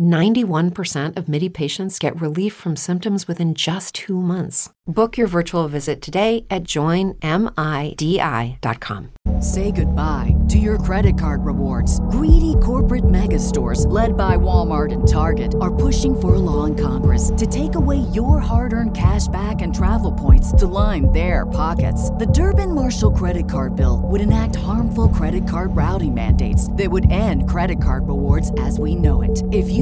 91% of MIDI patients get relief from symptoms within just two months. Book your virtual visit today at joinmidi.com. Say goodbye to your credit card rewards. Greedy corporate mega stores, led by Walmart and Target, are pushing for a law in Congress to take away your hard earned cash back and travel points to line their pockets. The Durbin Marshall credit card bill would enact harmful credit card routing mandates that would end credit card rewards as we know it. If you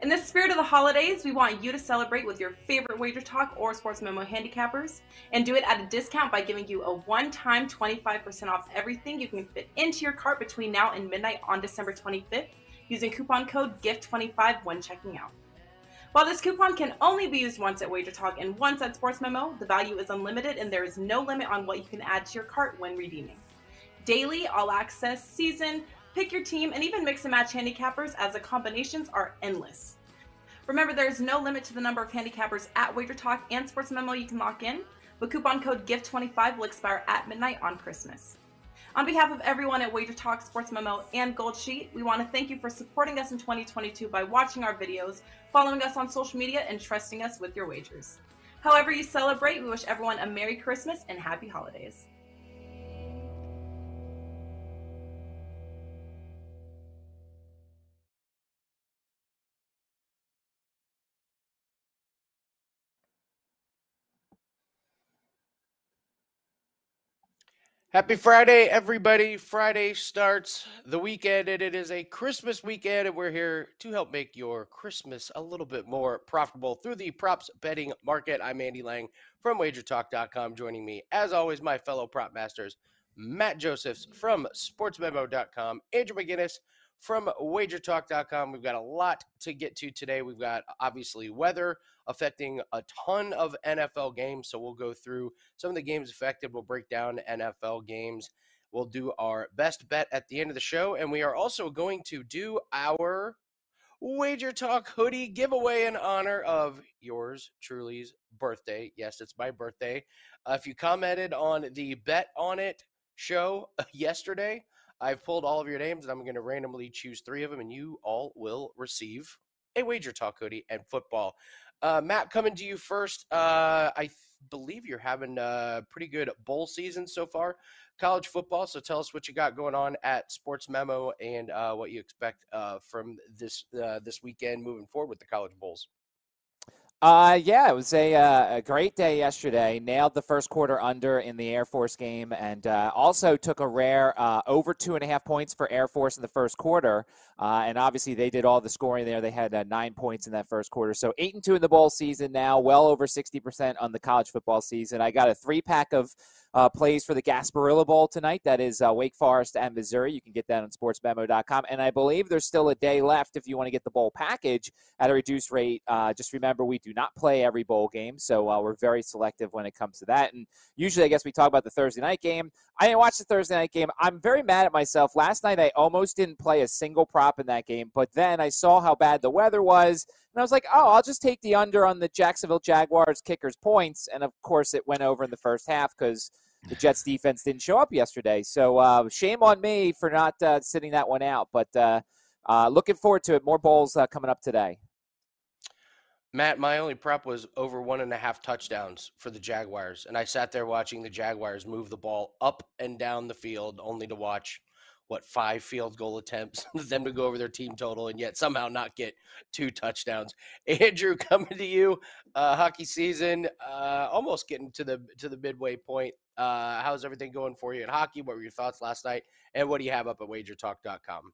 In the spirit of the holidays, we want you to celebrate with your favorite Wager Talk or Sports Memo handicappers and do it at a discount by giving you a one time 25% off everything you can fit into your cart between now and midnight on December 25th using coupon code GIFT25 when checking out. While this coupon can only be used once at Wager Talk and once at Sports Memo, the value is unlimited and there is no limit on what you can add to your cart when redeeming. Daily, all access, season, pick your team, and even mix and match handicappers as the combinations are endless. Remember, there is no limit to the number of handicappers at Wager Talk and Sports Memo you can lock in, but coupon code GIFT25 will expire at midnight on Christmas. On behalf of everyone at Wager Talk, Sports Memo, and Gold Sheet, we want to thank you for supporting us in 2022 by watching our videos, following us on social media, and trusting us with your wagers. However, you celebrate, we wish everyone a Merry Christmas and Happy Holidays. Happy Friday, everybody. Friday starts the weekend, and it is a Christmas weekend, and we're here to help make your Christmas a little bit more profitable through the props betting market. I'm Andy Lang from wagertalk.com. Joining me, as always, my fellow prop masters, Matt Josephs from sportsmemo.com, Andrew McGinnis from wagertalk.com. We've got a lot to get to today. We've got obviously weather affecting a ton of NFL games. So we'll go through some of the games affected. We'll break down NFL games. We'll do our best bet at the end of the show. And we are also going to do our Wager Talk hoodie giveaway in honor of yours truly's birthday. Yes, it's my birthday. Uh, if you commented on the bet on it show yesterday, I've pulled all of your names and I'm going to randomly choose three of them, and you all will receive a Wager Talk hoodie and football. Uh, Matt, coming to you first. Uh, I th- believe you're having a pretty good bowl season so far, college football. So tell us what you got going on at Sports Memo and uh, what you expect uh, from this uh, this weekend moving forward with the college bowls. Uh, yeah, it was a, uh, a great day yesterday. Nailed the first quarter under in the Air Force game, and uh, also took a rare uh, over two and a half points for Air Force in the first quarter. Uh, and obviously, they did all the scoring there. They had uh, nine points in that first quarter. So eight and two in the bowl season now, well over sixty percent on the college football season. I got a three pack of uh, plays for the Gasparilla Bowl tonight. That is uh, Wake Forest and Missouri. You can get that on sportsmemo.com. And I believe there's still a day left if you want to get the bowl package at a reduced rate. Uh, just remember, we do not play every bowl game, so uh, we're very selective when it comes to that. And usually, I guess we talk about the Thursday night game. I didn't watch the Thursday night game. I'm very mad at myself. Last night, I almost didn't play a single in that game, but then I saw how bad the weather was. And I was like, oh, I'll just take the under on the Jacksonville Jaguars kickers points. And of course, it went over in the first half because the Jets defense didn't show up yesterday. So uh, shame on me for not uh, sitting that one out. But uh, uh looking forward to it. More bowls uh, coming up today. Matt, my only prop was over one and a half touchdowns for the Jaguars. And I sat there watching the Jaguars move the ball up and down the field, only to watch what five field goal attempts, them to go over their team total, and yet somehow not get two touchdowns. Andrew, coming to you, uh, hockey season, uh, almost getting to the to the midway point. Uh, how's everything going for you in hockey? What were your thoughts last night, and what do you have up at WagerTalk.com?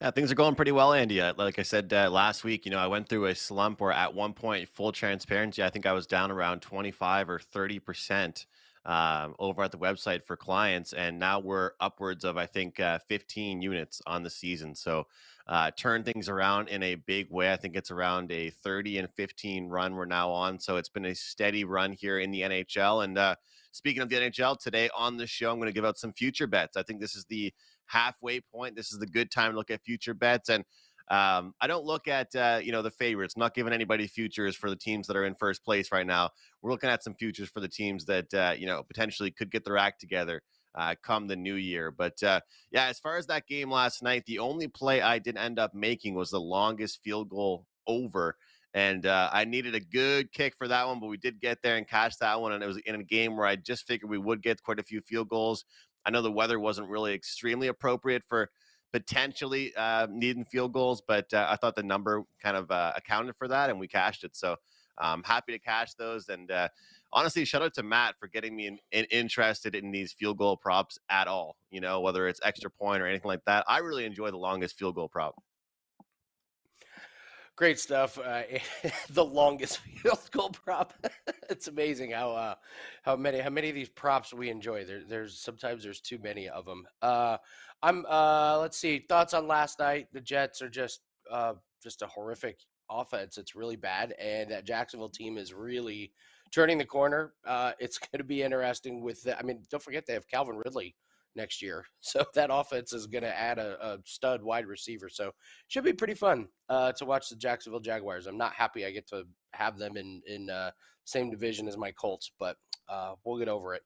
Yeah, things are going pretty well, Andy. Uh, like I said uh, last week, you know, I went through a slump where at one point, full transparency, I think I was down around 25 or 30% um, over at the website for clients. And now we're upwards of, I think, uh, 15 units on the season. So uh, turn things around in a big way. I think it's around a 30 and 15 run we're now on. So it's been a steady run here in the NHL. And uh, speaking of the NHL, today on the show, I'm going to give out some future bets. I think this is the halfway point. This is the good time to look at future bets. And um, I don't look at uh, you know the favorites. I'm not giving anybody futures for the teams that are in first place right now. We're looking at some futures for the teams that uh, you know potentially could get their act together uh, come the new year. But uh, yeah, as far as that game last night, the only play I did end up making was the longest field goal over. And uh, I needed a good kick for that one, but we did get there and catch that one. And it was in a game where I just figured we would get quite a few field goals. I know the weather wasn't really extremely appropriate for potentially uh, needing field goals, but uh, I thought the number kind of uh, accounted for that, and we cashed it. So I'm um, happy to cash those. And uh, honestly, shout out to Matt for getting me in, in, interested in these field goal props at all. You know, whether it's extra point or anything like that. I really enjoy the longest field goal prop. Great stuff. Uh, the longest field goal prop. it's amazing how uh, how many how many of these props we enjoy. There, there's sometimes there's too many of them. I'm uh, let's see thoughts on last night. The Jets are just uh, just a horrific offense. It's really bad, and that Jacksonville team is really turning the corner. Uh, it's going to be interesting. With the, I mean, don't forget they have Calvin Ridley next year. So that offense is going to add a, a, stud wide receiver. So should be pretty fun uh, to watch the Jacksonville Jaguars. I'm not happy I get to have them in in uh, same division as my Colts, but uh, we'll get over it.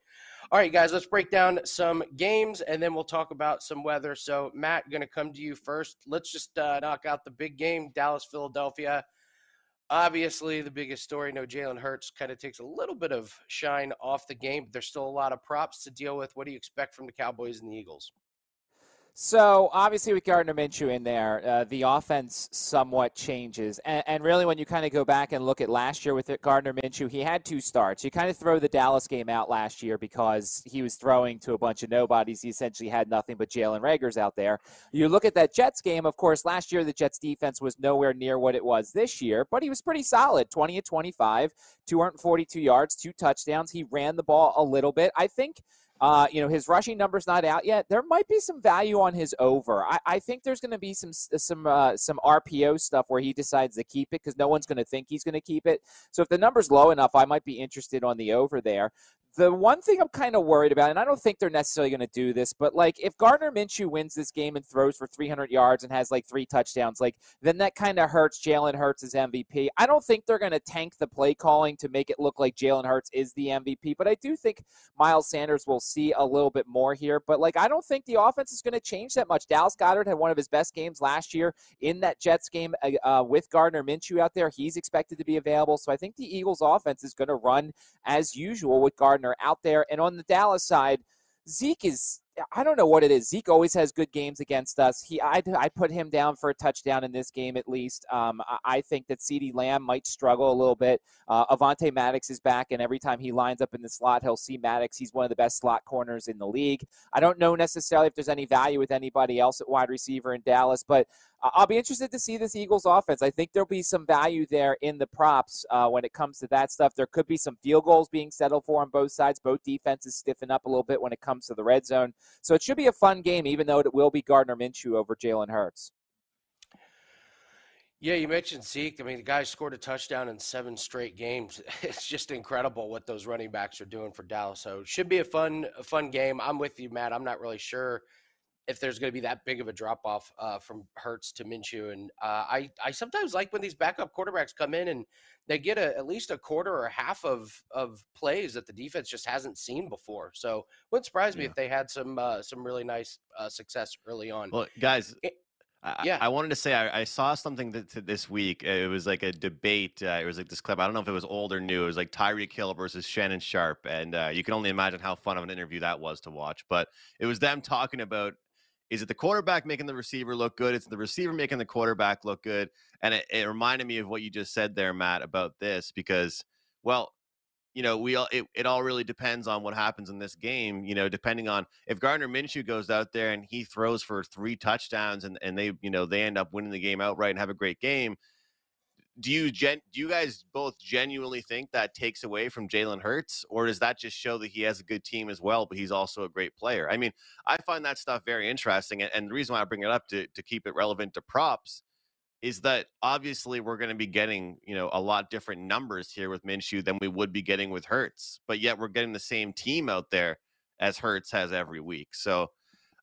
All right, guys, let's break down some games and then we'll talk about some weather. So Matt, going to come to you first. Let's just uh, knock out the big game, Dallas Philadelphia. Obviously, the biggest story, no Jalen Hurts kind of takes a little bit of shine off the game, but there's still a lot of props to deal with. What do you expect from the Cowboys and the Eagles? So obviously, with Gardner Minshew in there, uh, the offense somewhat changes. And, and really, when you kind of go back and look at last year with Gardner Minshew, he had two starts. You kind of throw the Dallas game out last year because he was throwing to a bunch of nobodies. He essentially had nothing but Jalen Reagor's out there. You look at that Jets game. Of course, last year the Jets defense was nowhere near what it was this year, but he was pretty solid. 20 and 25, 242 yards, two touchdowns. He ran the ball a little bit. I think uh, you know, his rushing number's not out yet. There might be some value on his over. I, I think there's going to be some some uh, some RPO stuff where he decides to keep it because no one's going to think he's going to keep it. So if the number's low enough, I might be interested on the over there. The one thing I'm kind of worried about, and I don't think they're necessarily going to do this, but like if Gardner Minshew wins this game and throws for 300 yards and has like three touchdowns, like then that kind of hurts Jalen Hurts as MVP. I don't think they're going to tank the play calling to make it look like Jalen Hurts is the MVP, but I do think Miles Sanders will see a little bit more here. But like I don't think the offense is going to change that much. Dallas Goedert had one of his best games last year in that Jets game uh, uh, with Gardner Minshew out there. He's expected to be available, so I think the Eagles' offense is going to run as usual with Gardner Gardner out there. And on the Dallas side, Zeke is I don't know what it is. Zeke always has good games against us. He, I, I put him down for a touchdown in this game at least. Um, I, think that CeeDee Lamb might struggle a little bit. Uh, Avonte Maddox is back, and every time he lines up in the slot, he'll see Maddox. He's one of the best slot corners in the league. I don't know necessarily if there's any value with anybody else at wide receiver in Dallas, but I'll be interested to see this Eagles offense. I think there'll be some value there in the props uh, when it comes to that stuff. There could be some field goals being settled for on both sides. Both defenses stiffen up a little bit when it comes to the red zone. So it should be a fun game, even though it will be Gardner Minshew over Jalen Hurts. Yeah, you mentioned Zeke. I mean, the guy scored a touchdown in seven straight games. It's just incredible what those running backs are doing for Dallas. So it should be a fun, a fun game. I'm with you, Matt. I'm not really sure if there's going to be that big of a drop off uh, from Hurts to Minshew. And uh, I, I sometimes like when these backup quarterbacks come in and they get a, at least a quarter or a half of, of plays that the defense just hasn't seen before. So wouldn't surprise me if they had some uh, some really nice uh, success early on. Well, guys. It, yeah. I, I, wanted to say I, I saw something that, this week. It was like a debate. Uh, it was like this clip. I don't know if it was old or new. It was like Tyreek Hill versus Shannon Sharpe, and uh, you can only imagine how fun of an interview that was to watch. But it was them talking about is it the quarterback making the receiver look good? It's the receiver making the quarterback look good. And it, it reminded me of what you just said there, Matt, about this because, well, you know, we all it, it all really depends on what happens in this game. You know, depending on if Gardner Minshew goes out there and he throws for three touchdowns and, and they, you know, they end up winning the game outright and have a great game. Do you gen do you guys both genuinely think that takes away from Jalen Hurts, or does that just show that he has a good team as well, but he's also a great player? I mean, I find that stuff very interesting. And, and the reason why I bring it up to, to keep it relevant to props is that obviously we're going to be getting, you know, a lot different numbers here with Minshew than we would be getting with Hurts, but yet we're getting the same team out there as Hurts has every week. So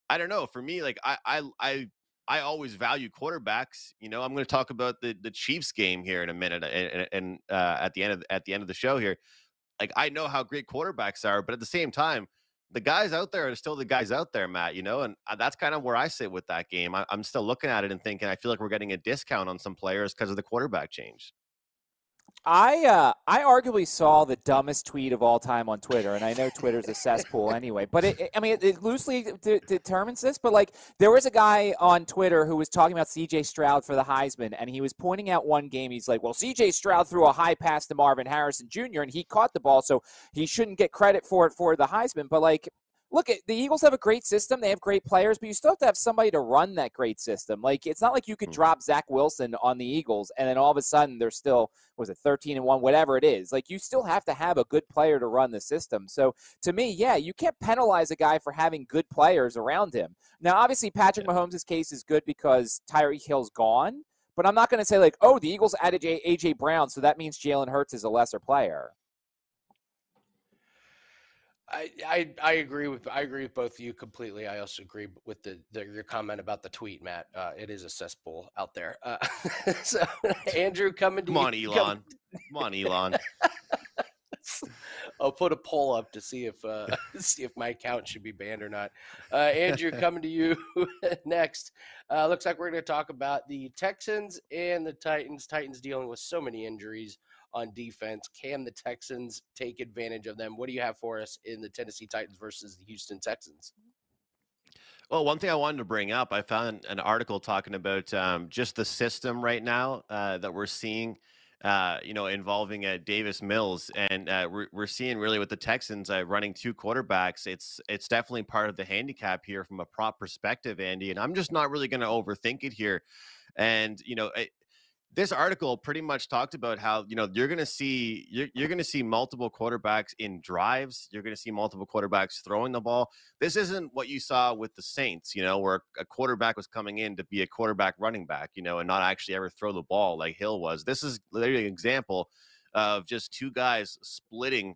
I don't know. For me, like I I I I always value quarterbacks. You know, I'm going to talk about the the Chiefs game here in a minute, and, and uh, at the end of at the end of the show here, like I know how great quarterbacks are, but at the same time, the guys out there are still the guys out there, Matt, you know, and uh, that's kind of where I sit with that game. I, am still looking at it and thinking I feel like we're getting a discount on some players because of the quarterback change. I uh, I arguably saw the dumbest tweet of all time on Twitter, and I know Twitter's a cesspool anyway. But it, it, I mean, it, it loosely de- determines this. But like, there was a guy on Twitter who was talking about C.J. Stroud for the Heisman, and he was pointing out one game. He's like, "Well, C.J. Stroud threw a high pass to Marvin Harrison Jr. and he caught the ball, so he shouldn't get credit for it for the Heisman." But like, look, at the Eagles have a great system. They have great players, but you still have to have somebody to run that great system. Like it's not like you could mm. drop Zach Wilson on the Eagles and then all of a sudden they're still was it 13 and 1 whatever it is. Like you still have to have a good player to run the system. So to me, yeah, you can't penalize a guy for having good players around him. Now, obviously Patrick Mahomes' case is good because Tyreek Hill's gone, but I'm not going to say like, "Oh, the Eagles added AJ Brown, so that means Jalen Hurts is a lesser player." I, I, I agree with I agree with both of you completely. I also agree with the, the your comment about the tweet, Matt. Uh, it is a cesspool out there. Uh, so Andrew, coming to come on, Elon. Come, come on, Elon. I'll put a poll up to see if uh, see if my account should be banned or not. Uh, Andrew, coming to you next. Uh, looks like we're going to talk about the Texans and the Titans. Titans dealing with so many injuries on defense. Can the Texans take advantage of them? What do you have for us in the Tennessee Titans versus the Houston Texans? Well, one thing I wanted to bring up, I found an article talking about um, just the system right now uh, that we're seeing. Uh, you know, involving uh, Davis Mills, and uh, we're, we're seeing really with the Texans uh, running two quarterbacks. It's it's definitely part of the handicap here from a prop perspective, Andy. And I'm just not really going to overthink it here. And you know, this article pretty much talked about how you know you're going to see you're, you're going to see multiple quarterbacks in drives you're going to see multiple quarterbacks throwing the ball. This isn't what you saw with the saints you know where a quarterback was coming in to be a quarterback running back you know and not actually ever throw the ball like hill was. This is literally an example of just two guys splitting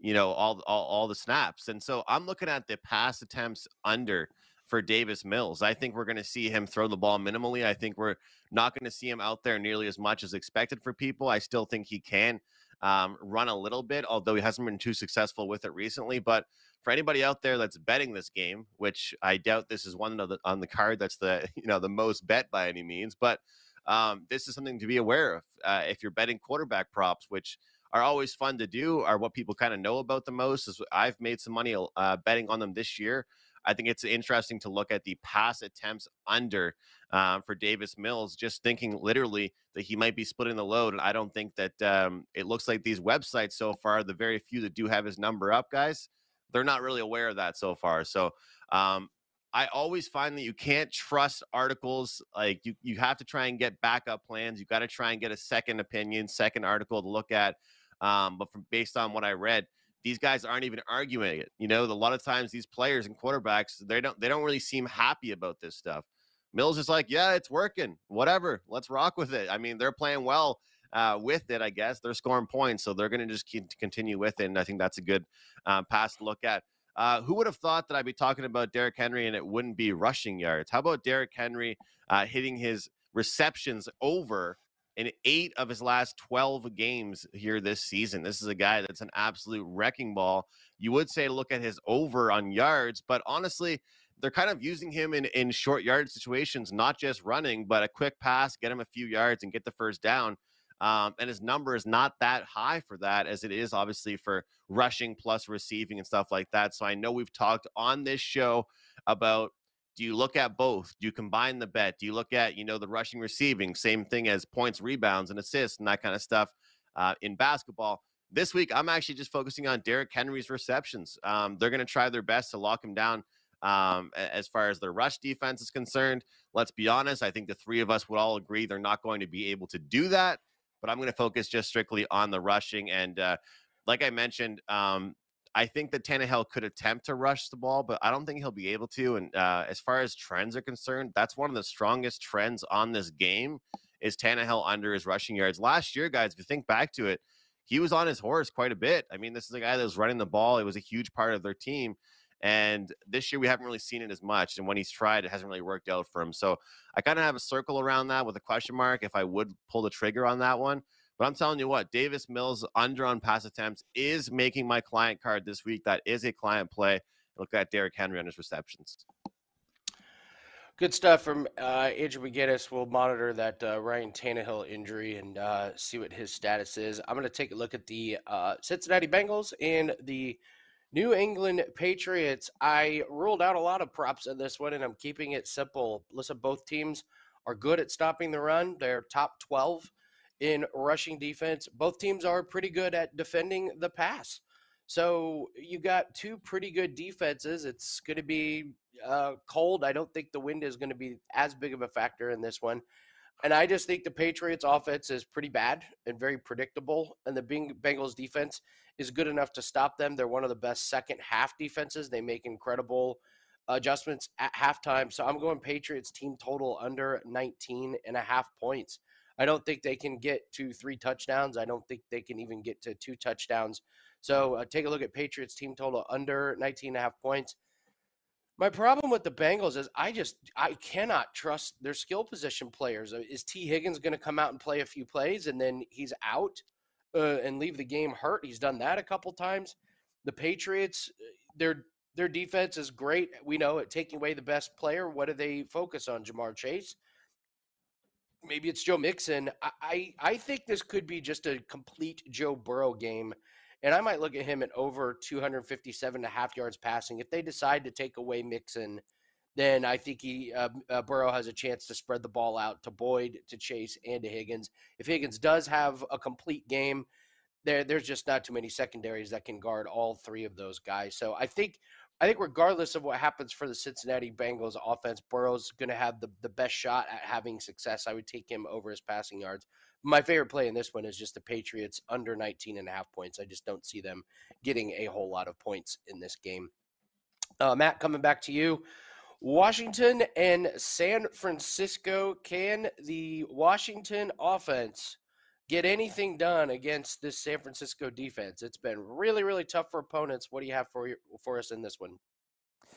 you know all, all all the snaps. And so i'm looking at the pass attempts under for Davis Mills. I think we're going to see him throw the ball minimally. I think we're not going to see him out there nearly as much as expected for people. I still think he can um, run a little bit, although he hasn't been too successful with it recently. But for anybody out there that's betting this game, which I doubt this is one the, on the card that's the you know the most bet by any means, but um, this is something to be aware of uh, if you're betting quarterback props, which are always fun to do, are what people kind of know about the most. Is I've made some money uh, betting on them this year. I think it's interesting to look at the pass attempts under um, for Davis Mills, just thinking literally that he might be splitting the load. And I don't think that um, it looks like these websites so far, the very few that do have his number up, guys, they're not really aware of that so far. So um, I always find that you can't trust articles. Like you, you have to try and get backup plans. You got to try and get a second opinion, second article to look at. Um, but from based on what I read, these guys aren't even arguing it. You know, a lot of times these players and quarterbacks, they don't they don't really seem happy about this stuff. Mills is like, yeah, it's working. Whatever, let's rock with it. I mean, they're playing well uh, with it. I guess they're scoring points, so they're going to just continue with it. And I think that's a good um, pass to look at. Uh, who would have thought that I'd be talking about Derrick Henry and it wouldn't be rushing yards? How about Derrick Henry uh, hitting his receptions over in eight of his last 12 games here this season. This is a guy that's an absolute wrecking ball. You would say look at his over on yards, but honestly, they're kind of using him in, in short yard situations, not just running, but a quick pass, get him a few yards and get the first down. Um, and his number is not that high for that as it is obviously for rushing plus receiving and stuff like that. So I know we've talked on this show about do you look at both? Do you combine the bet? Do you look at, you know, the rushing receiving, same thing as points, rebounds, and assists and that kind of stuff uh, in basketball? This week, I'm actually just focusing on Derrick Henry's receptions. Um, they're going to try their best to lock him down um, as far as their rush defense is concerned. Let's be honest. I think the three of us would all agree they're not going to be able to do that. But I'm going to focus just strictly on the rushing. And uh, like I mentioned, um, I think that Tannehill could attempt to rush the ball, but I don't think he'll be able to. And uh, as far as trends are concerned, that's one of the strongest trends on this game is Tannehill under his rushing yards. Last year, guys, if you think back to it, he was on his horse quite a bit. I mean, this is a guy that was running the ball. It was a huge part of their team. And this year, we haven't really seen it as much. And when he's tried, it hasn't really worked out for him. So I kind of have a circle around that with a question mark if I would pull the trigger on that one. But I'm telling you what, Davis Mills under on pass attempts is making my client card this week. That is a client play. Look at Derrick Henry on his receptions. Good stuff from uh, Andrew McGinnis. We'll monitor that uh, Ryan Tannehill injury and uh, see what his status is. I'm going to take a look at the uh, Cincinnati Bengals and the New England Patriots. I ruled out a lot of props in this one, and I'm keeping it simple. Listen, both teams are good at stopping the run. They're top 12 in rushing defense. Both teams are pretty good at defending the pass. So you got two pretty good defenses. It's going to be uh, cold. I don't think the wind is going to be as big of a factor in this one. And I just think the Patriots' offense is pretty bad and very predictable. And the Bengals' defense is good enough to stop them. They're one of the best second half defenses. They make incredible adjustments at halftime. So I'm going Patriots team total under 19 and a half points. I don't think they can get to three touchdowns. I don't think they can even get to two touchdowns. So uh, take a look at Patriots team total under 19 and a half points. My problem with the Bengals is I just I cannot trust their skill position players. Uh, is Tee Higgins going to come out and play a few plays and then he's out uh, and leave the game hurt? He's done that a couple times. The Patriots, uh, their their defense is great. We know at taking away the best player. What do they focus on? Ja'Marr Chase maybe it's Joe Mixon. I, I, I think this could be just a complete Joe Burrow game. And I might look at him at over 257 and a half yards passing. If they decide to take away Mixon, then I think he uh, uh, Burrow has a chance to spread the ball out to Boyd, to Chase, and to Higgins. If Higgins does have a complete game, there there's just not too many secondaries that can guard all three of those guys. So I think I think regardless of what happens for the Cincinnati Bengals offense, Burrow's going to have the, the best shot at having success. I would take him over his passing yards. My favorite play in this one is just the Patriots under 19 and a half points. I just don't see them getting a whole lot of points in this game. Uh, Matt, coming back to you. Washington and San Francisco. Can the Washington offense get anything done against this San Francisco defense. It's been really, really tough for opponents. What do you have for you, for us in this one?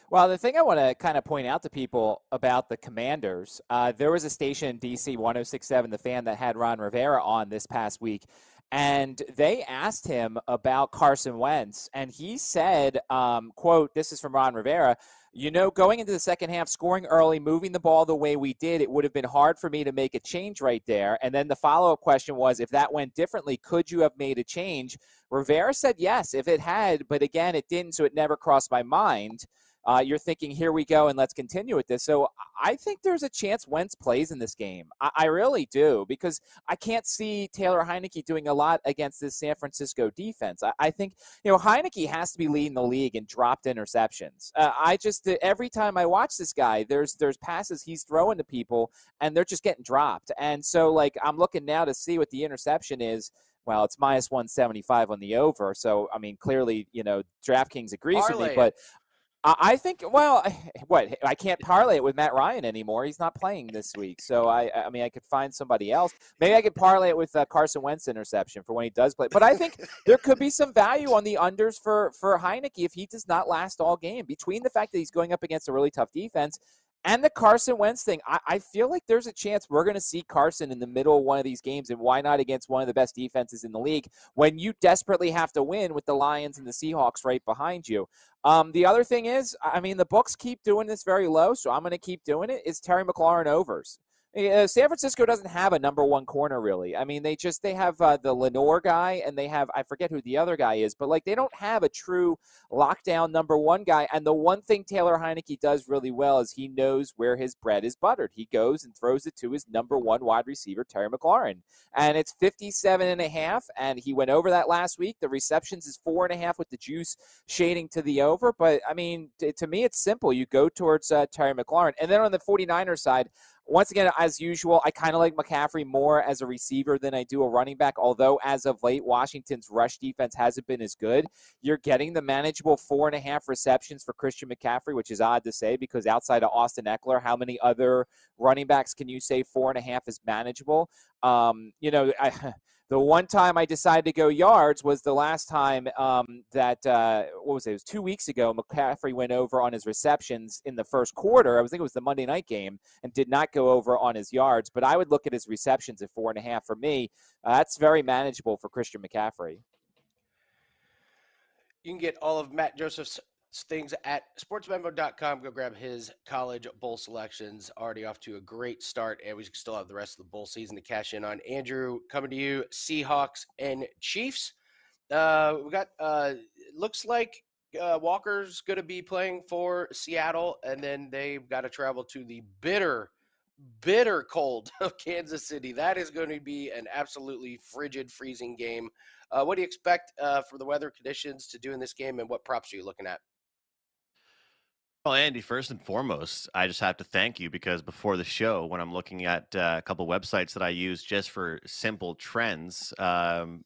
Well, the thing I want to kind of point out to people about the Commanders, uh, there was a station in DC 1067, the fan that had Ron Rivera on this past week, and they asked him about Carson Wentz, and he said, um, "quote This is from Ron Rivera." You know, going into the second half, scoring early, moving the ball the way we did, it would have been hard for me to make a change right there. And then the follow up question was if that went differently, could you have made a change? Rivera said yes, if it had, but again, it didn't, so it never crossed my mind uh, you're thinking, here we go, and let's continue with this. So I think there's a chance Wentz plays in this game. I, I really do, because I can't see Taylor Heinicke doing a lot against this San Francisco defense. I, I think, you know, Heinicke has to be leading the league in dropped interceptions. Uh, I just, every time I watch this guy, there's, there's passes he's throwing to people, and they're just getting dropped. And so, like, I'm looking now to see what the interception is well, it's minus 175 on the over. So, I mean, clearly, you know, DraftKings agrees Parlay. with me, but I think. Well, what I can't parlay it with Matt Ryan anymore. He's not playing this week, so I. I mean, I could find somebody else. Maybe I could parlay it with uh, Carson Wentz interception for when he does play. But I think there could be some value on the unders for for Heinicke if he does not last all game. Between the fact that he's going up against a really tough defense and the Carson Wentz thing, I, I feel like there's a chance we're going to see Carson in the middle of one of these games, and why not against one of the best defenses in the league when you desperately have to win with the Lions and the Seahawks right behind you. Um, the other thing is, I mean, the books keep doing this very low, so I'm going to keep doing it. Is Terry McLaurin overs? Uh, San Francisco doesn't have a number one corner really. I mean, they just they have uh, the Lenoir guy, and they have I forget who the other guy is, but like they don't have a true lockdown number one guy. And the one thing Taylor Heinicke does really well is he knows where his bread is buttered. He goes and throws it to his number one wide receiver Terry McLaurin, and it's 57 and a half. And he went over that last week. The receptions is four and a half with the juice shading to the over. But I mean, to me, it's simple. You go towards uh, Terry McLaurin, and then on the 49er side once again, as usual, I kind of like McCaffrey more as a receiver than I do a running back. Although, as of late, Washington's rush defense hasn't been as good. You're getting the manageable four and a half receptions for Christian McCaffrey, which is odd to say because outside of Austin Ekeler, how many other running backs can you say four and a half is manageable? Um, you know, I. The one time I decided to go yards was the last time um, that uh, what was it? It was two weeks ago. McCaffrey went over on his receptions in the first quarter. I was think it was the Monday night game, and did not go over on his yards. But I would look at his receptions at four and a half. For me, uh, that's very manageable for Christian McCaffrey. You can get all of Matt Joseph's things at sportsmemo.com. Go grab his college bowl selections. Already off to a great start, and we still have the rest of the bowl season to cash in on. Andrew, coming to you, Seahawks and Chiefs. Uh, we got uh, looks like uh, Walker's going to be playing for Seattle, and then they've got to travel to the bitter, bitter cold of Kansas City. That is going to be an absolutely frigid, freezing game. Uh, what do you expect uh, for the weather conditions to do in this game, and what props are you looking at? Well, Andy, first and foremost, I just have to thank you because before the show, when I'm looking at uh, a couple websites that I use just for simple trends, um,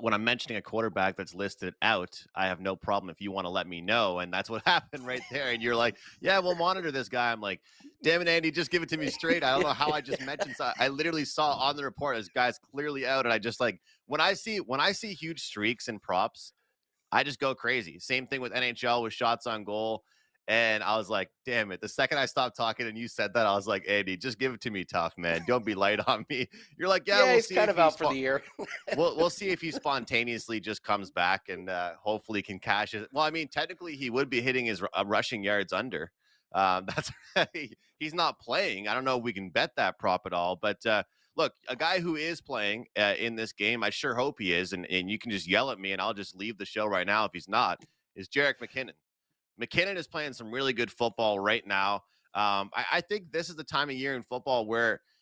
when I'm mentioning a quarterback that's listed out, I have no problem if you want to let me know. And that's what happened right there. And you're like, yeah, we'll monitor this guy. I'm like, damn it, Andy, just give it to me straight. I don't know how I just mentioned. So I literally saw on the report this guy's clearly out. And I just like, when I see, when I see huge streaks and props, I just go crazy. Same thing with NHL with shots on goal. And I was like, damn it. The second I stopped talking and you said that, I was like, Andy, just give it to me tough, man. Don't be light on me. You're like, yeah, yeah we'll he's see kind of out for the year. we'll, we'll see if he spontaneously just comes back and uh, hopefully can cash it. Well, I mean, technically, he would be hitting his uh, rushing yards under. Um, that's he's not playing. I don't know if we can bet that prop at all, but uh, look, a guy who is playing uh, in this game, I sure hope he is, and, and you can just yell at me and I'll just leave the show right now if he's not, is Jerick McKinnon. McKinnon is playing some really good football right now. Um, I, I think this is the time of year in football where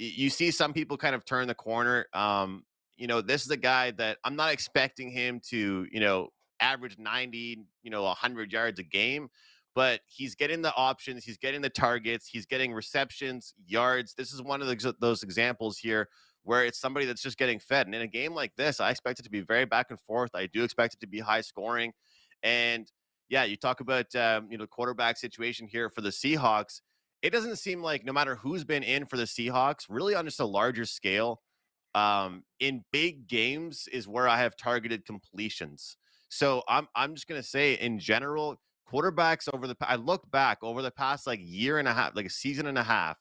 You see some people kind of turn the corner. Um, you know, this is a guy that I'm not expecting him to, you know, average 90, you know, 100 yards a game, but he's getting the options, he's getting the targets, he's getting receptions, yards. This is one of the, those examples here where it's somebody that's just getting fed. And in a game like this, I expect it to be very back and forth. I do expect it to be high scoring. And yeah, you talk about um, you know quarterback situation here for the Seahawks. It doesn't seem like no matter who's been in for the Seahawks, really on just a larger scale, um, in big games is where I have targeted completions. So I'm I'm just gonna say in general, quarterbacks over the I look back over the past like year and a half, like a season and a half.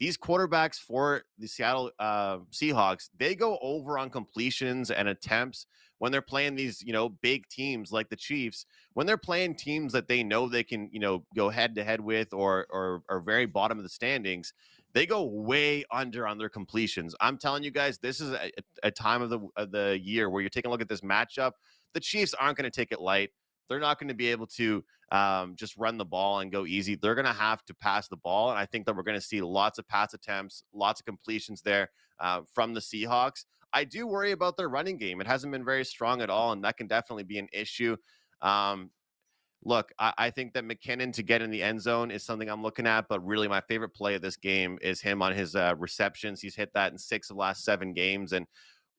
These quarterbacks for the Seattle uh, Seahawks, they go over on completions and attempts when they're playing these, you know, big teams like the Chiefs, when they're playing teams that they know they can, you know, go head to head with or or very bottom of the standings, they go way under on their completions. I'm telling you guys, this is a, a time of the of the year where you're taking a look at this matchup. The Chiefs aren't going to take it light. They're not going to be able to um, just run the ball and go easy. They're going to have to pass the ball, and I think that we're going to see lots of pass attempts, lots of completions there uh, from the Seahawks. I do worry about their running game. It hasn't been very strong at all, and that can definitely be an issue. Um, look, I, I, think that McKinnon to get in the end zone is something I'm looking at, but really my favorite play of this game is him on his uh, receptions. He's hit that in six of the last seven games, and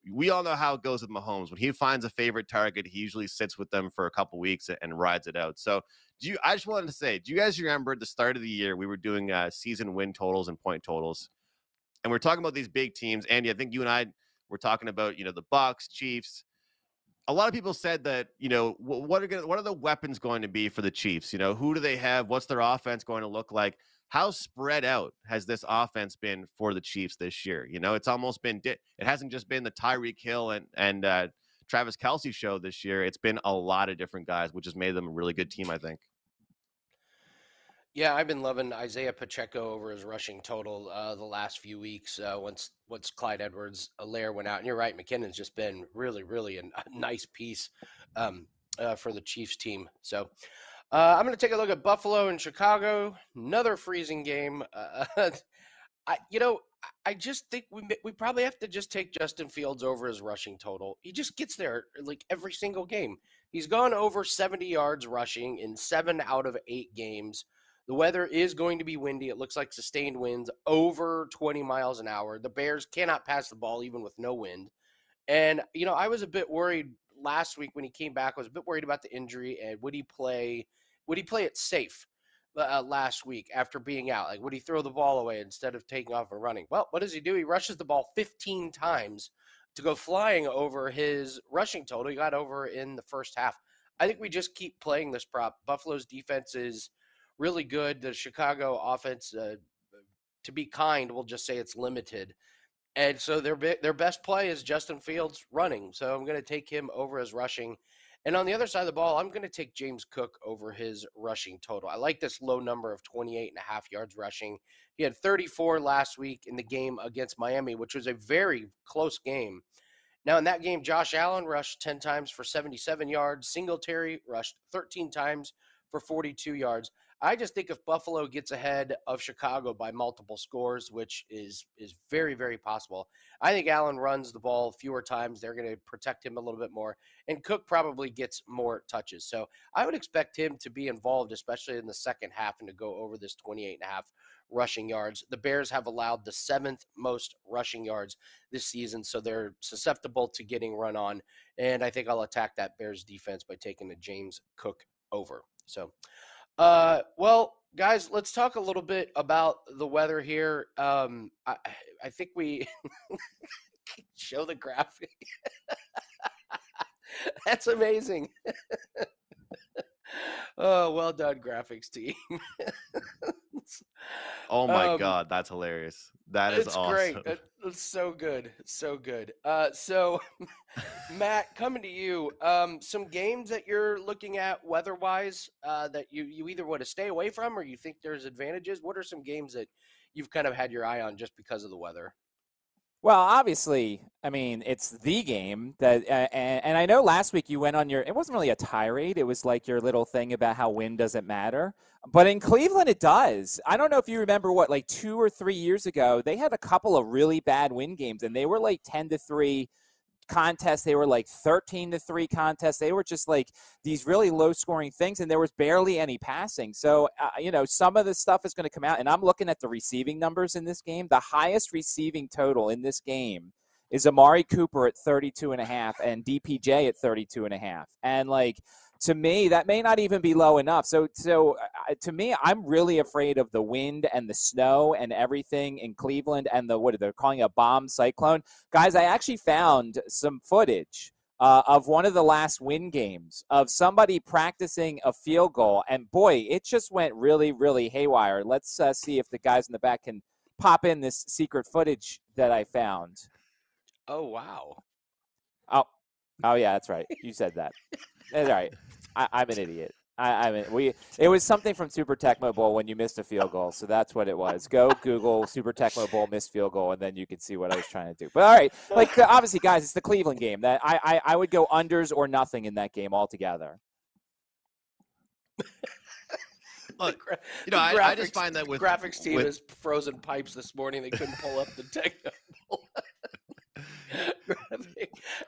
we all know how it goes with Mahomes. When he finds a favorite target, he usually sits with them for a couple weeks and rides it out. So, do you? I just wanted to say, do you guys remember at the start of the year we were doing uh, season win totals and point totals? And we're talking about these big teams. Andy, I think you and I were talking about, you know, the Bucks, Chiefs. A lot of people said that, you know, what are gonna, what are the weapons going to be for the Chiefs? You know, who do they have? What's their offense going to look like? How spread out has this offense been for the Chiefs this year? You know, it's almost been it hasn't just been the Tyreek Hill and and uh, Travis Kelce show this year. It's been a lot of different guys, which has made them a really good team, I think. Yeah, I've been loving Isaiah Pacheco over his rushing total uh, the last few weeks. Uh, once once Clyde Edwards Helaire went out, and you're right, McKinnon's just been really, really a nice piece um, uh, for the Chiefs team. So uh, I'm going to take a look at Buffalo and Chicago. Another freezing game. Uh, I, you know, I just think we we probably have to just take Justin Fields over his rushing total. He just gets there like every single game. He's gone over 70 yards rushing in seven out of eight games. The weather is going to be windy. It looks like sustained winds over 20 miles an hour. The Bears cannot pass the ball even with no wind. And, you know, I was a bit worried last week when he came back. I was a bit worried about the injury and would he play would he play it safe uh, last week after being out? Like would he throw the ball away instead of taking off and running? Well, what does he do? He rushes the ball 15 times to go flying over his rushing total. He got over in the first half. I think we just keep playing this prop. Buffalo's defense is really good. The Chicago offense, uh, to be kind, we'll just say it's limited. And so their their best play is Justin Fields running. So I'm going to take him over as rushing. And on the other side of the ball, I'm going to take James Cook over his rushing total. I like this low number of 28 and a half yards rushing. He had 34 last week in the game against Miami, which was a very close game. Now, in that game, Josh Allen rushed 10 times for 77 yards. Singletary rushed 13 times for 42 yards. I just think if Buffalo gets ahead of Chicago by multiple scores, which is is very very possible, I think Allen runs the ball fewer times. They're going to protect him a little bit more, and Cook probably gets more touches. So I would expect him to be involved, especially in the second half, and to go over this 28 and a half rushing yards. The Bears have allowed the seventh most rushing yards this season, so they're susceptible to getting run on. And I think I'll attack that Bears defense by taking the James Cook over. So. Uh, well, guys, let's talk a little bit about the weather here. Um, I, I think we show the graphic. That's amazing. oh, well done, graphics team. oh my um, god, that's hilarious. That is it's awesome. great. It's so good, so good. Uh, so, Matt, coming to you, um, some games that you're looking at weather-wise uh, that you you either want to stay away from or you think there's advantages. What are some games that you've kind of had your eye on just because of the weather? Well, obviously, I mean, it's the game that, uh, and, and, I know last week you went on your, it wasn't really a tirade. It was like your little thing about how wind doesn't matter. But in Cleveland, it does. I don't know if you remember what, like two or three years ago, they had a couple of really bad wind games, and they were like 10 to 3 contests. They were like 13 to 3 contests. They were just like these really low scoring things, and there was barely any passing. So, uh, you know, some of the stuff is going to come out. And I'm looking at the receiving numbers in this game. The highest receiving total in this game is Amari Cooper at 32 and a half and DPJ at 32 and a half. And like, to me, that may not even be low enough. So, so uh, to me, I'm really afraid of the wind and the snow and everything in Cleveland and the what are they're calling a bomb cyclone. Guys, I actually found some footage. Uh, of one of the last win games of somebody practicing a field goal. And boy, it just went really, really haywire. Let's uh, see if the guys in the back can pop in this secret footage that I found. Oh, wow. Oh, yeah, that's right. You said that. That's all right. I, am an idiot. I, I mean, we it was something from Super Tecmo Bowl when you missed a field goal, so that's what it was. Go Google Super Tecmo Bowl missed field goal, and then you can see what I was trying to do. But all right, like obviously, guys, it's the Cleveland game. That I I, I would go unders or nothing in that game altogether. Look, you know, I, graphics, I, just find that with graphics team with, is frozen pipes this morning. They couldn't pull up the Tecmo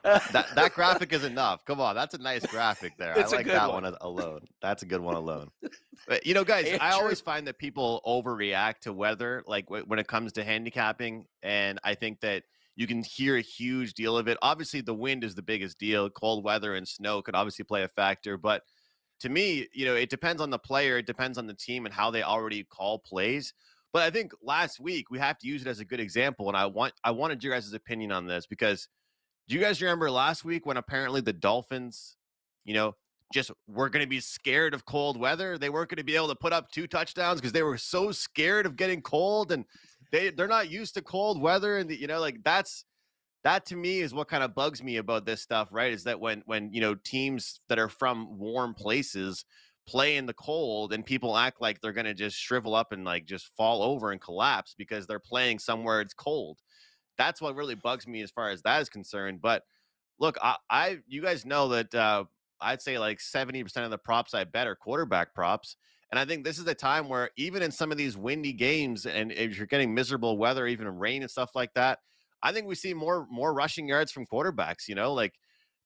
that that graphic is enough. Come on, that's a nice graphic there. I like that one. one. alone. That's a good one alone. But you know, guys, I always find that people overreact to weather, like when it comes to handicapping, and I think that you can hear a huge deal of it. Obviously, the wind is the biggest deal. Cold weather and snow could obviously play a factor, but to me, you know, it depends on the player, it depends on the team and how they already call plays. But I think last week we have to use it as a good example, and I want I wanted your guys' opinion on this because do you guys remember last week when apparently the Dolphins, you know, just were going to be scared of cold weather? They weren't going to be able to put up two touchdowns because they were so scared of getting cold, and they they're not used to cold weather, and the, you know, like that's that to me is what kind of bugs me about this stuff, right? Is that when when you know teams that are from warm places play in the cold and people act like they're going to just shrivel up and like just fall over and collapse because they're playing somewhere it's cold. That's what really bugs me as far as that is concerned. But look, I, I you guys know that uh, I'd say like 70% of the props I bet are quarterback props. And I think this is a time where even in some of these windy games and if you're getting miserable weather, even rain and stuff like that, I think we see more more rushing yards from quarterbacks, you know, like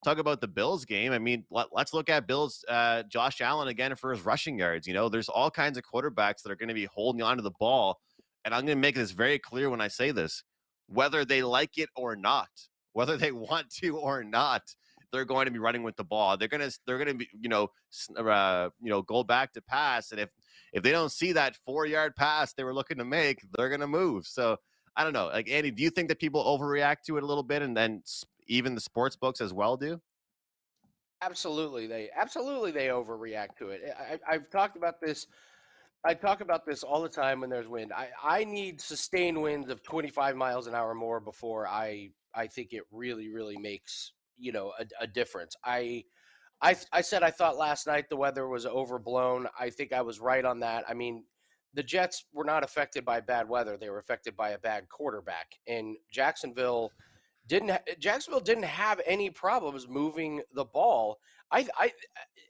talk about the Bills game. I mean, let, us look at Bills, uh, Josh Allen again for his rushing yards. You know, there's all kinds of quarterbacks that are going to be holding onto the ball. And I'm going to make this very clear when I say this whether they like it or not, whether they want to or not, they're going to be running with the ball. They're going to, they're going to be, you know, uh, you know, go back to pass. And if, if they don't see that four yard pass they were looking to make, they're going to move. So, I don't know. Like Andy, do you think that people overreact to it a little bit, and then even the sports books as well do? Absolutely, they absolutely they overreact to it. I, I've talked about this. I talk about this all the time when there's wind. I, I need sustained winds of 25 miles an hour more before I I think it really really makes you know a, a difference. I I I said I thought last night the weather was overblown. I think I was right on that. I mean, the Jets were not affected by bad weather; they were affected by a bad quarterback. And Jacksonville didn't. Jacksonville didn't have any problems moving the ball. I, I,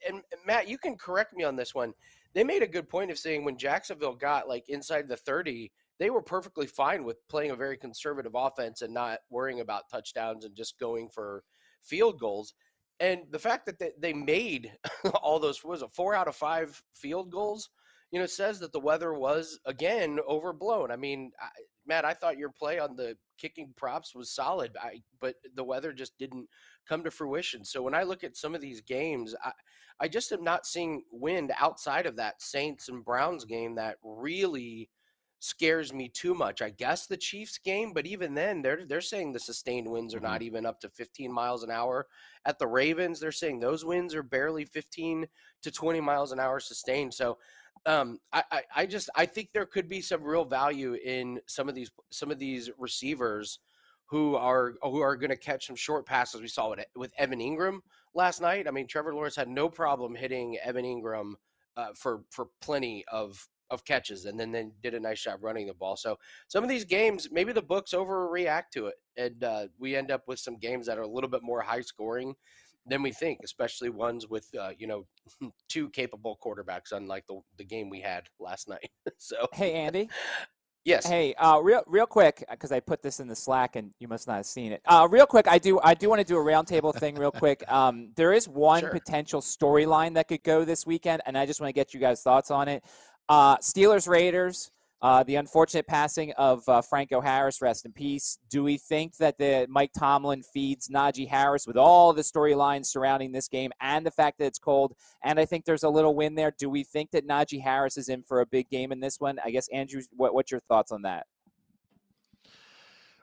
and Matt, you can correct me on this one. They made a good point of saying when Jacksonville got like inside the thirty, they were perfectly fine with playing a very conservative offense and not worrying about touchdowns and just going for field goals. And the fact that they, they made all those was a four out of five field goals you know, says that the weather was again overblown. I mean, I, Matt, I thought your play on the kicking props was solid, I, but the weather just didn't come to fruition. So when I look at some of these games, I, I just am not seeing wind outside of that Saints and Browns game that really scares me too much. I guess the Chiefs game, but even then they're they're saying the sustained winds are mm-hmm. not even up to 15 miles an hour. At the Ravens, they're saying those winds are barely 15 to 20 miles an hour sustained. So um, I, I, I just I think there could be some real value in some of these some of these receivers who are who are going to catch some short passes. We saw it with Evan Engram last night. I mean, Trevor Lawrence had no problem hitting Evan Engram uh, for for plenty of of catches, and then then did a nice job running the ball. So some of these games, maybe the books overreact to it, and uh, we end up with some games that are a little bit more high scoring than we think, especially ones with uh, you know two capable quarterbacks, unlike the the game we had last night. so hey, Andy. Yes. Hey, uh, real real quick, because I put this in the Slack and you must not have seen it. Uh, real quick, I do I do want to do a roundtable thing real quick. Um, there is one sure. potential storyline that could go this weekend, and I just want to get you guys' thoughts on it. Uh, Steelers Raiders. Uh, the unfortunate passing of uh, Franco Harris, rest in peace. Do we think that the Mike Tomlin feeds Najee Harris with all the storylines surrounding this game and the fact that it's cold? And I think there's a little win there. Do we think that Najee Harris is in for a big game in this one? I guess Andrew, what, what's your thoughts on that?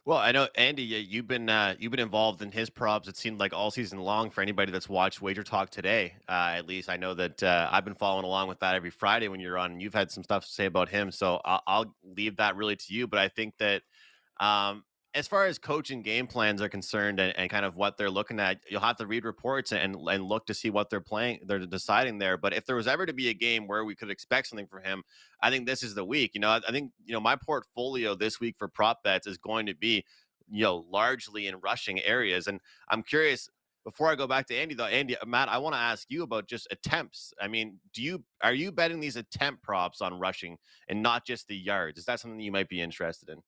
Well, I know Andy, you've been uh, you've been involved in his props. It seemed like all season long for anybody that's watched Wager Talk today. Uh, at least I know that uh, I've been following along with that every Friday when you're on. And you've had some stuff to say about him, so I'll, I'll leave that really to you. But I think that um, as far as coaching game plans are concerned and, and, kind of what they're looking at, you'll have to read reports and and look to see what they're playing, they're deciding there. But if there was ever to be a game where we could expect something from him, I think this is the week. You know, I, I think you know my portfolio this week for prop bets is going to be you know largely in rushing areas. And I'm curious. Before I go back to Andy, though, Andy, uh, Matt, I want to ask you about just attempts. I mean, do you are you betting these attempt props on rushing and not just the yards? Is that something that you might be interested in?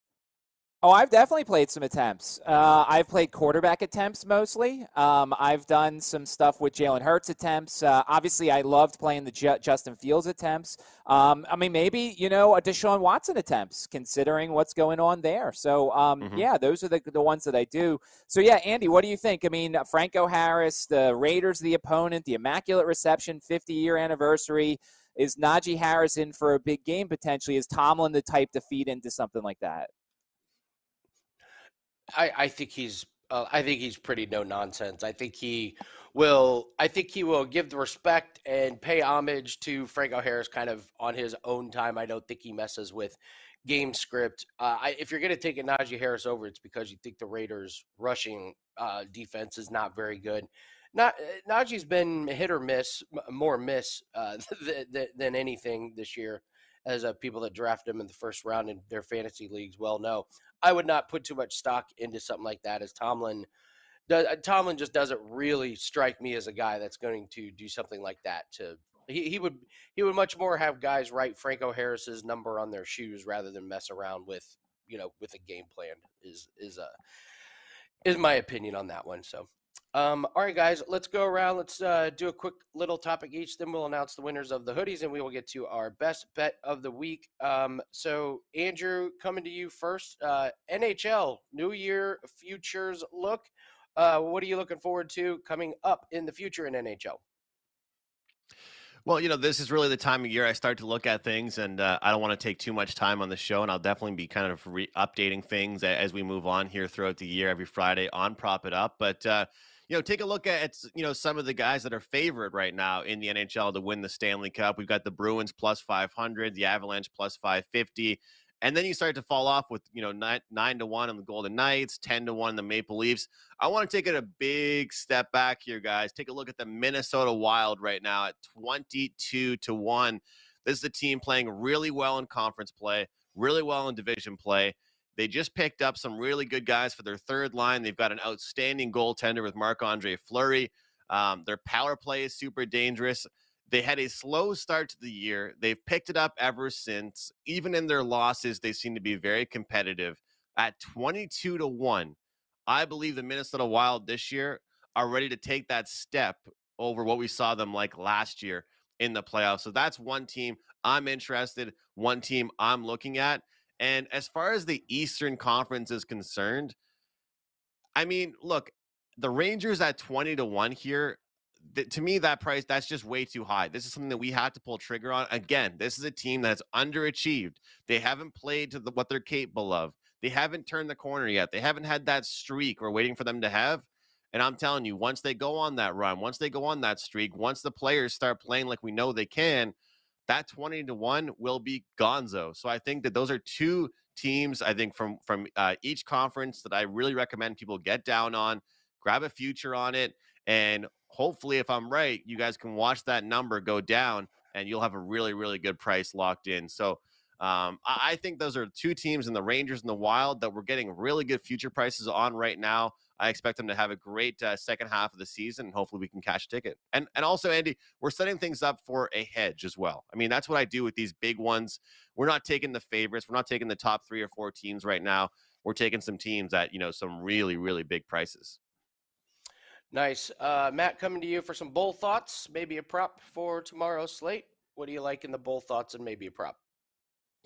Oh, I've definitely played some attempts. Uh, I've played quarterback attempts mostly. Um, I've done some stuff with Jalen Hurts attempts. Uh, obviously, I loved playing the J- Justin Fields attempts. Um, I mean, maybe you know a Deshaun Watson attempts, considering what's going on there. So, um, mm-hmm. yeah, those are the the ones that I do. So, yeah, Andy, what do you think? I mean, Franco Harris, the Raiders, the opponent, the immaculate reception, 50 year anniversary Is Najee Harris in for a big game potentially? Is Tomlin the type to feed into something like that? I, I think he's uh, I think he's pretty no nonsense. I think he will. I think he will give the respect and pay homage to Franco Harris kind of on his own time. I don't think he messes with game script. Uh, I, if you're going to take a Najee Harris over, it's because you think the Raiders' rushing uh, defense is not very good. Not uh, Najee's been hit or miss, more miss uh, th- th- than anything this year, as uh, people that draft him in the first round in their fantasy leagues well know. I would not put too much stock into something like that, as Tomlin. Does, uh, Tomlin just doesn't really strike me as a guy that's going to do something like that to he, he would he would much more have guys write Franco Harris's number on their shoes rather than mess around with you know with a game plan is is a uh, is my opinion on that one. So, um, all right, guys, let's go around. Let's uh, do a quick little topic each. Then we'll announce the winners of the hoodies, and we will get to our best bet of the week. Um, so, Andrew, coming to you first. Uh, NHL New Year futures look. Uh, what are you looking forward to coming up in the future in NHL? Well, you know, this is really the time of year I start to look at things, and uh, I don't want to take too much time on the show, and I'll definitely be kind of re- updating things as we move on here throughout the year, every Friday on Prop It Up. But uh, you know, take a look at you know some of the guys that are favored right now in the NHL to win the Stanley Cup. We've got the Bruins plus five hundred, the Avalanche plus five fifty. And then you start to fall off with, you know, nine, nine to one on the Golden Knights, 10 to one the Maple Leafs. I want to take it a big step back here, guys. Take a look at the Minnesota Wild right now at 22 to one. This is a team playing really well in conference play, really well in division play. They just picked up some really good guys for their third line. They've got an outstanding goaltender with Marc Andre Fleury. Um, their power play is super dangerous. They had a slow start to the year. They've picked it up ever since. Even in their losses, they seem to be very competitive. At 22 to 1, I believe the Minnesota Wild this year are ready to take that step over what we saw them like last year in the playoffs. So that's one team I'm interested, one team I'm looking at. And as far as the Eastern Conference is concerned, I mean, look, the Rangers at 20 to 1 here th- to me, that price, that's just way too high. This is something that we have to pull trigger on. Again, this is a team that's underachieved. They haven't played to the, what they're capable of. They haven't turned the corner yet. They haven't had that streak we're waiting for them to have. And I'm telling you, once they go on that run, once they go on that streak, once the players start playing like we know they can, that 20 to 1 will be gonzo. So I think that those are two teams I think from from uh, each conference that I really recommend people get down on, grab a future on it and hopefully, if I'm right, you guys can watch that number go down and you'll have a really, really good price locked in. So um, I, I think those are two teams in the Rangers and the Wild that we're getting really good future prices on right now. I expect them to have a great uh, second half of the season, and hopefully we can cash a ticket. And and also, Andy, we're setting things up for a hedge as well. I mean, that's what I do with these big ones. We're not taking the favorites. We're not taking the top three or four teams right now. We're taking some teams at you know some really really big prices. Nice. Uh, Matt, coming to you for some bull thoughts, maybe a prop for tomorrow's slate. What do you like in the bull thoughts and maybe a prop?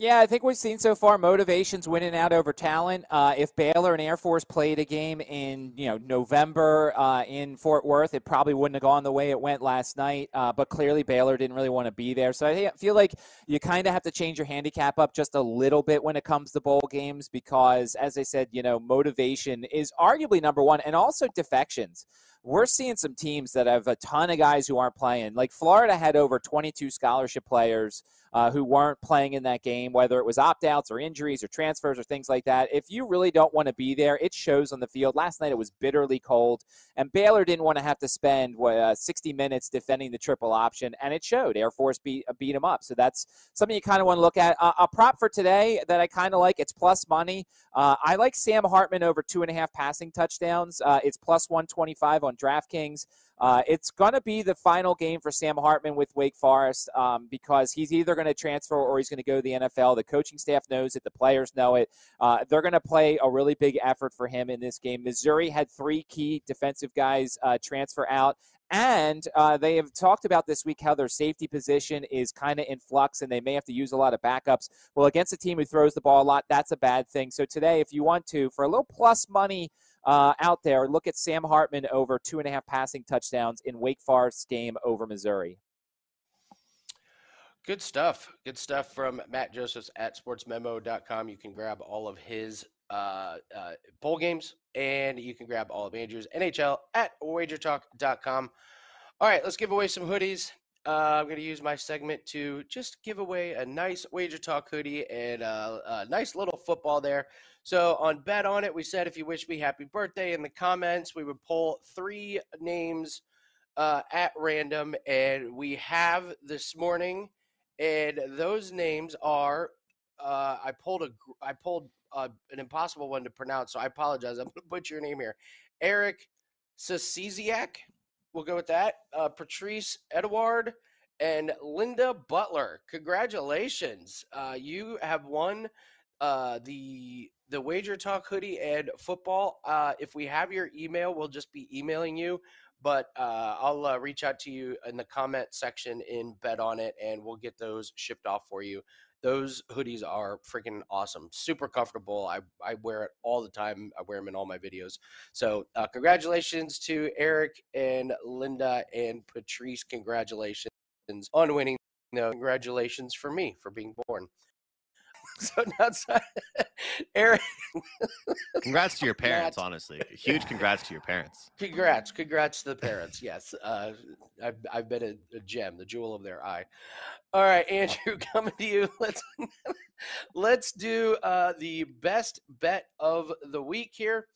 Yeah, I think we've seen so far motivations winning out over talent. Uh, if Baylor and Air Force played a game in you know November uh, in Fort Worth, it probably wouldn't have gone the way it went last night. Uh, but clearly Baylor didn't really want to be there, so I feel like you kind of have to change your handicap up just a little bit when it comes to bowl games because, as I said, you know motivation is arguably number one, and also defections we're seeing some teams that have a ton of guys who aren't playing. Like Florida had over 22 scholarship players uh, who weren't playing in that game, whether it was opt outs or injuries or transfers or things like that. If you really don't want to be there, it shows on the field. Last night it was bitterly cold, and Baylor didn't want to have to spend what, uh, 60 minutes defending the triple option, and it showed. Air Force beat uh, beat them up, so that's something you kind of want to look at. Uh, a prop for today that I kind of like. It's plus money. Uh, I like Sam Hartman over two and a half passing touchdowns. Uh, it's plus 125 on DraftKings. Uh, it's going to be the final game for Sam Hartman with Wake Forest um, because he's either going to transfer or he's going to go to the NFL. The coaching staff knows it, the players know it. Uh, they're going to play a really big effort for him in this game. Missouri had three key defensive guys uh, transfer out. And uh, they have talked about this week how their safety position is kind of in flux and they may have to use a lot of backups. Well, against a team who throws the ball a lot, that's a bad thing. So today, if you want to, for a little plus money, uh, out there, look at Sam Hartman over two and a half passing touchdowns in Wake Forest's game over Missouri. Good stuff. Good stuff from Matt Josephs at sportsmemo.com. You can grab all of his uh, uh, bowl games and you can grab all of Andrew's NHL at wagertalk.com. All right, let's give away some hoodies. Uh, I'm going to use my segment to just give away a nice Wager Talk hoodie and a, a nice little football there. So on Bet On It, we said if you wish me happy birthday in the comments, we would pull three names uh, at random, and we have this morning, and those names are. Uh, I pulled a I pulled uh, an impossible one to pronounce, so I apologize. I'm going to put your name here. Eric Sasiziak. We'll go with that. Uh, Patrice Edward and Linda Butler. Congratulations. Uh, you have won uh, the the Wager Talk hoodie and football. Uh, if we have your email, we'll just be emailing you. But uh, I'll uh, reach out to you in the comment section in Bet on it, and we'll get those shipped off for you. Those hoodies are freaking awesome, super comfortable. I, I wear it all the time. I wear them in all my videos. So, uh, congratulations to Eric and Linda and Patrice. Congratulations on winning. No, congratulations for me for being born. So now, Eric. congrats to your parents, Matt. honestly. Huge congrats to your parents. Congrats, congrats to the parents. Yes, uh, I've I've been a, a, gem, the jewel of their eye. All right, Andrew, coming to you. Let's let's do uh, the best bet of the week here.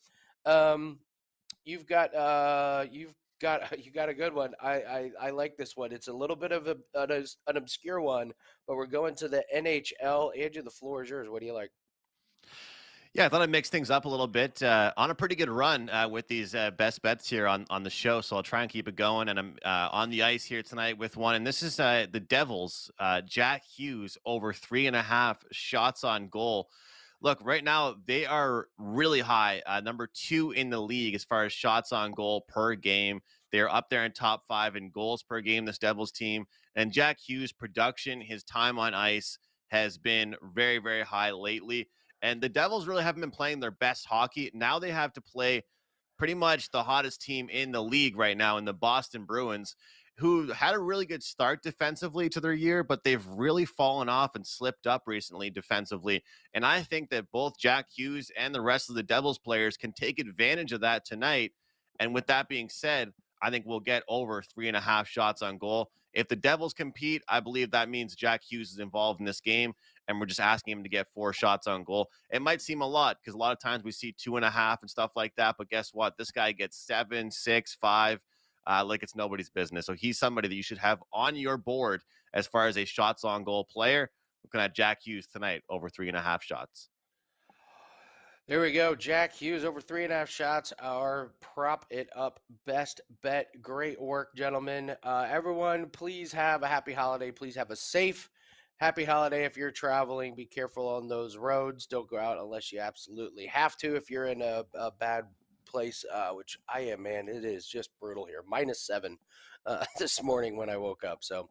Um, you've got uh, you've got you got a good one. I, I, I like this one. It's a little bit of a, an, an obscure one, but we're going to the NHL. Andrew, the floor is yours. What do you like? Yeah, I thought I'd mix things up a little bit. Uh, on a pretty good run uh, with these uh, best bets here on, on the show, so I'll try and keep it going. And I'm uh, on the ice here tonight with one, and this is uh, the Devils. Uh, Jack Hughes over three and a half shots on goal look, right now they are really high, uh, number two in the league as far as shots on goal per game. They're up there in top five in goals per game, this Devils team. And Jack Hughes' production, his time on ice has been very, very high lately. And the Devils really haven't been playing their best hockey. Now they have to play pretty much the hottest team in the league right now in the Boston Bruins who had a really good start defensively to their year, but they've really fallen off and slipped up recently defensively. And I think that both Jack Hughes and the rest of the Devils players can take advantage of that tonight. And with that being said, I think we'll get over three and a half shots on goal. If the Devils compete, I believe that means Jack Hughes is involved in this game, and we're just asking him to get four shots on goal. It might seem a lot because a lot of times we see two and a half and stuff like that, but guess what? This guy gets seven, six, five uh, like it's nobody's business. So he's somebody that you should have on your board as far as a shots on goal player. Looking at Jack Hughes tonight over three and a half shots. There we go. Jack Hughes over three and a half shots. Our prop it up best bet. Great work, gentlemen. Uh, everyone, please have a happy holiday. Please have a safe, happy holiday if you're traveling. Be careful on those roads. Don't go out unless you absolutely have to. If you're in a, a bad place, uh, which I am, man. It is just brutal here. Minus seven uh, this morning when I woke up. So,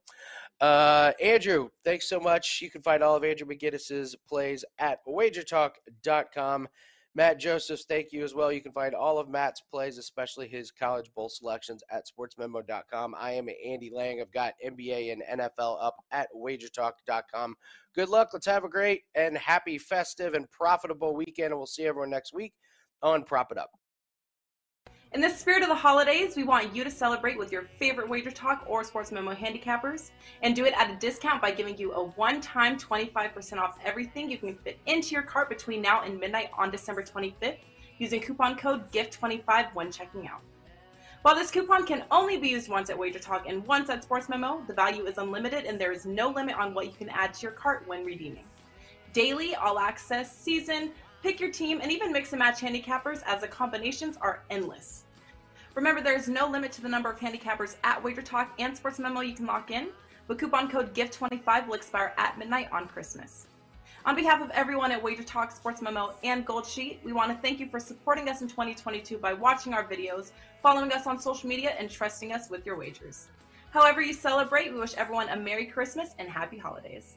uh, Andrew, thanks so much. You can find all of Andrew McGinnis's plays at wagertalk.com. Matt Josephs, thank you as well. You can find all of Matt's plays, especially his college bowl selections, at sportsmemo.com. I am Andy Lang. I've got NBA and NFL up at wagertalk.com. Good luck. Let's have a great and happy, festive, and profitable weekend. And we'll see everyone next week on Prop It Up. In the spirit of the holidays, we want you to celebrate with your favorite Wager Talk or Sports Memo handicappers and do it at a discount by giving you a one time 25% off everything you can fit into your cart between now and midnight on December 25th using coupon code GIFT25 when checking out. While this coupon can only be used once at Wager Talk and once at Sports Memo, the value is unlimited and there is no limit on what you can add to your cart when redeeming. Daily, all access, season, pick your team, and even mix and match handicappers as the combinations are endless. Remember, there's no limit to the number of handicappers at Wager Talk and Sports Memo you can lock in, but coupon code GIFT25 will expire at midnight on Christmas. On behalf of everyone at Wager Talk, Sports Memo, and Gold Sheet, we want to thank you for supporting us in 2022 by watching our videos, following us on social media, and trusting us with your wagers. However, you celebrate, we wish everyone a Merry Christmas and Happy Holidays.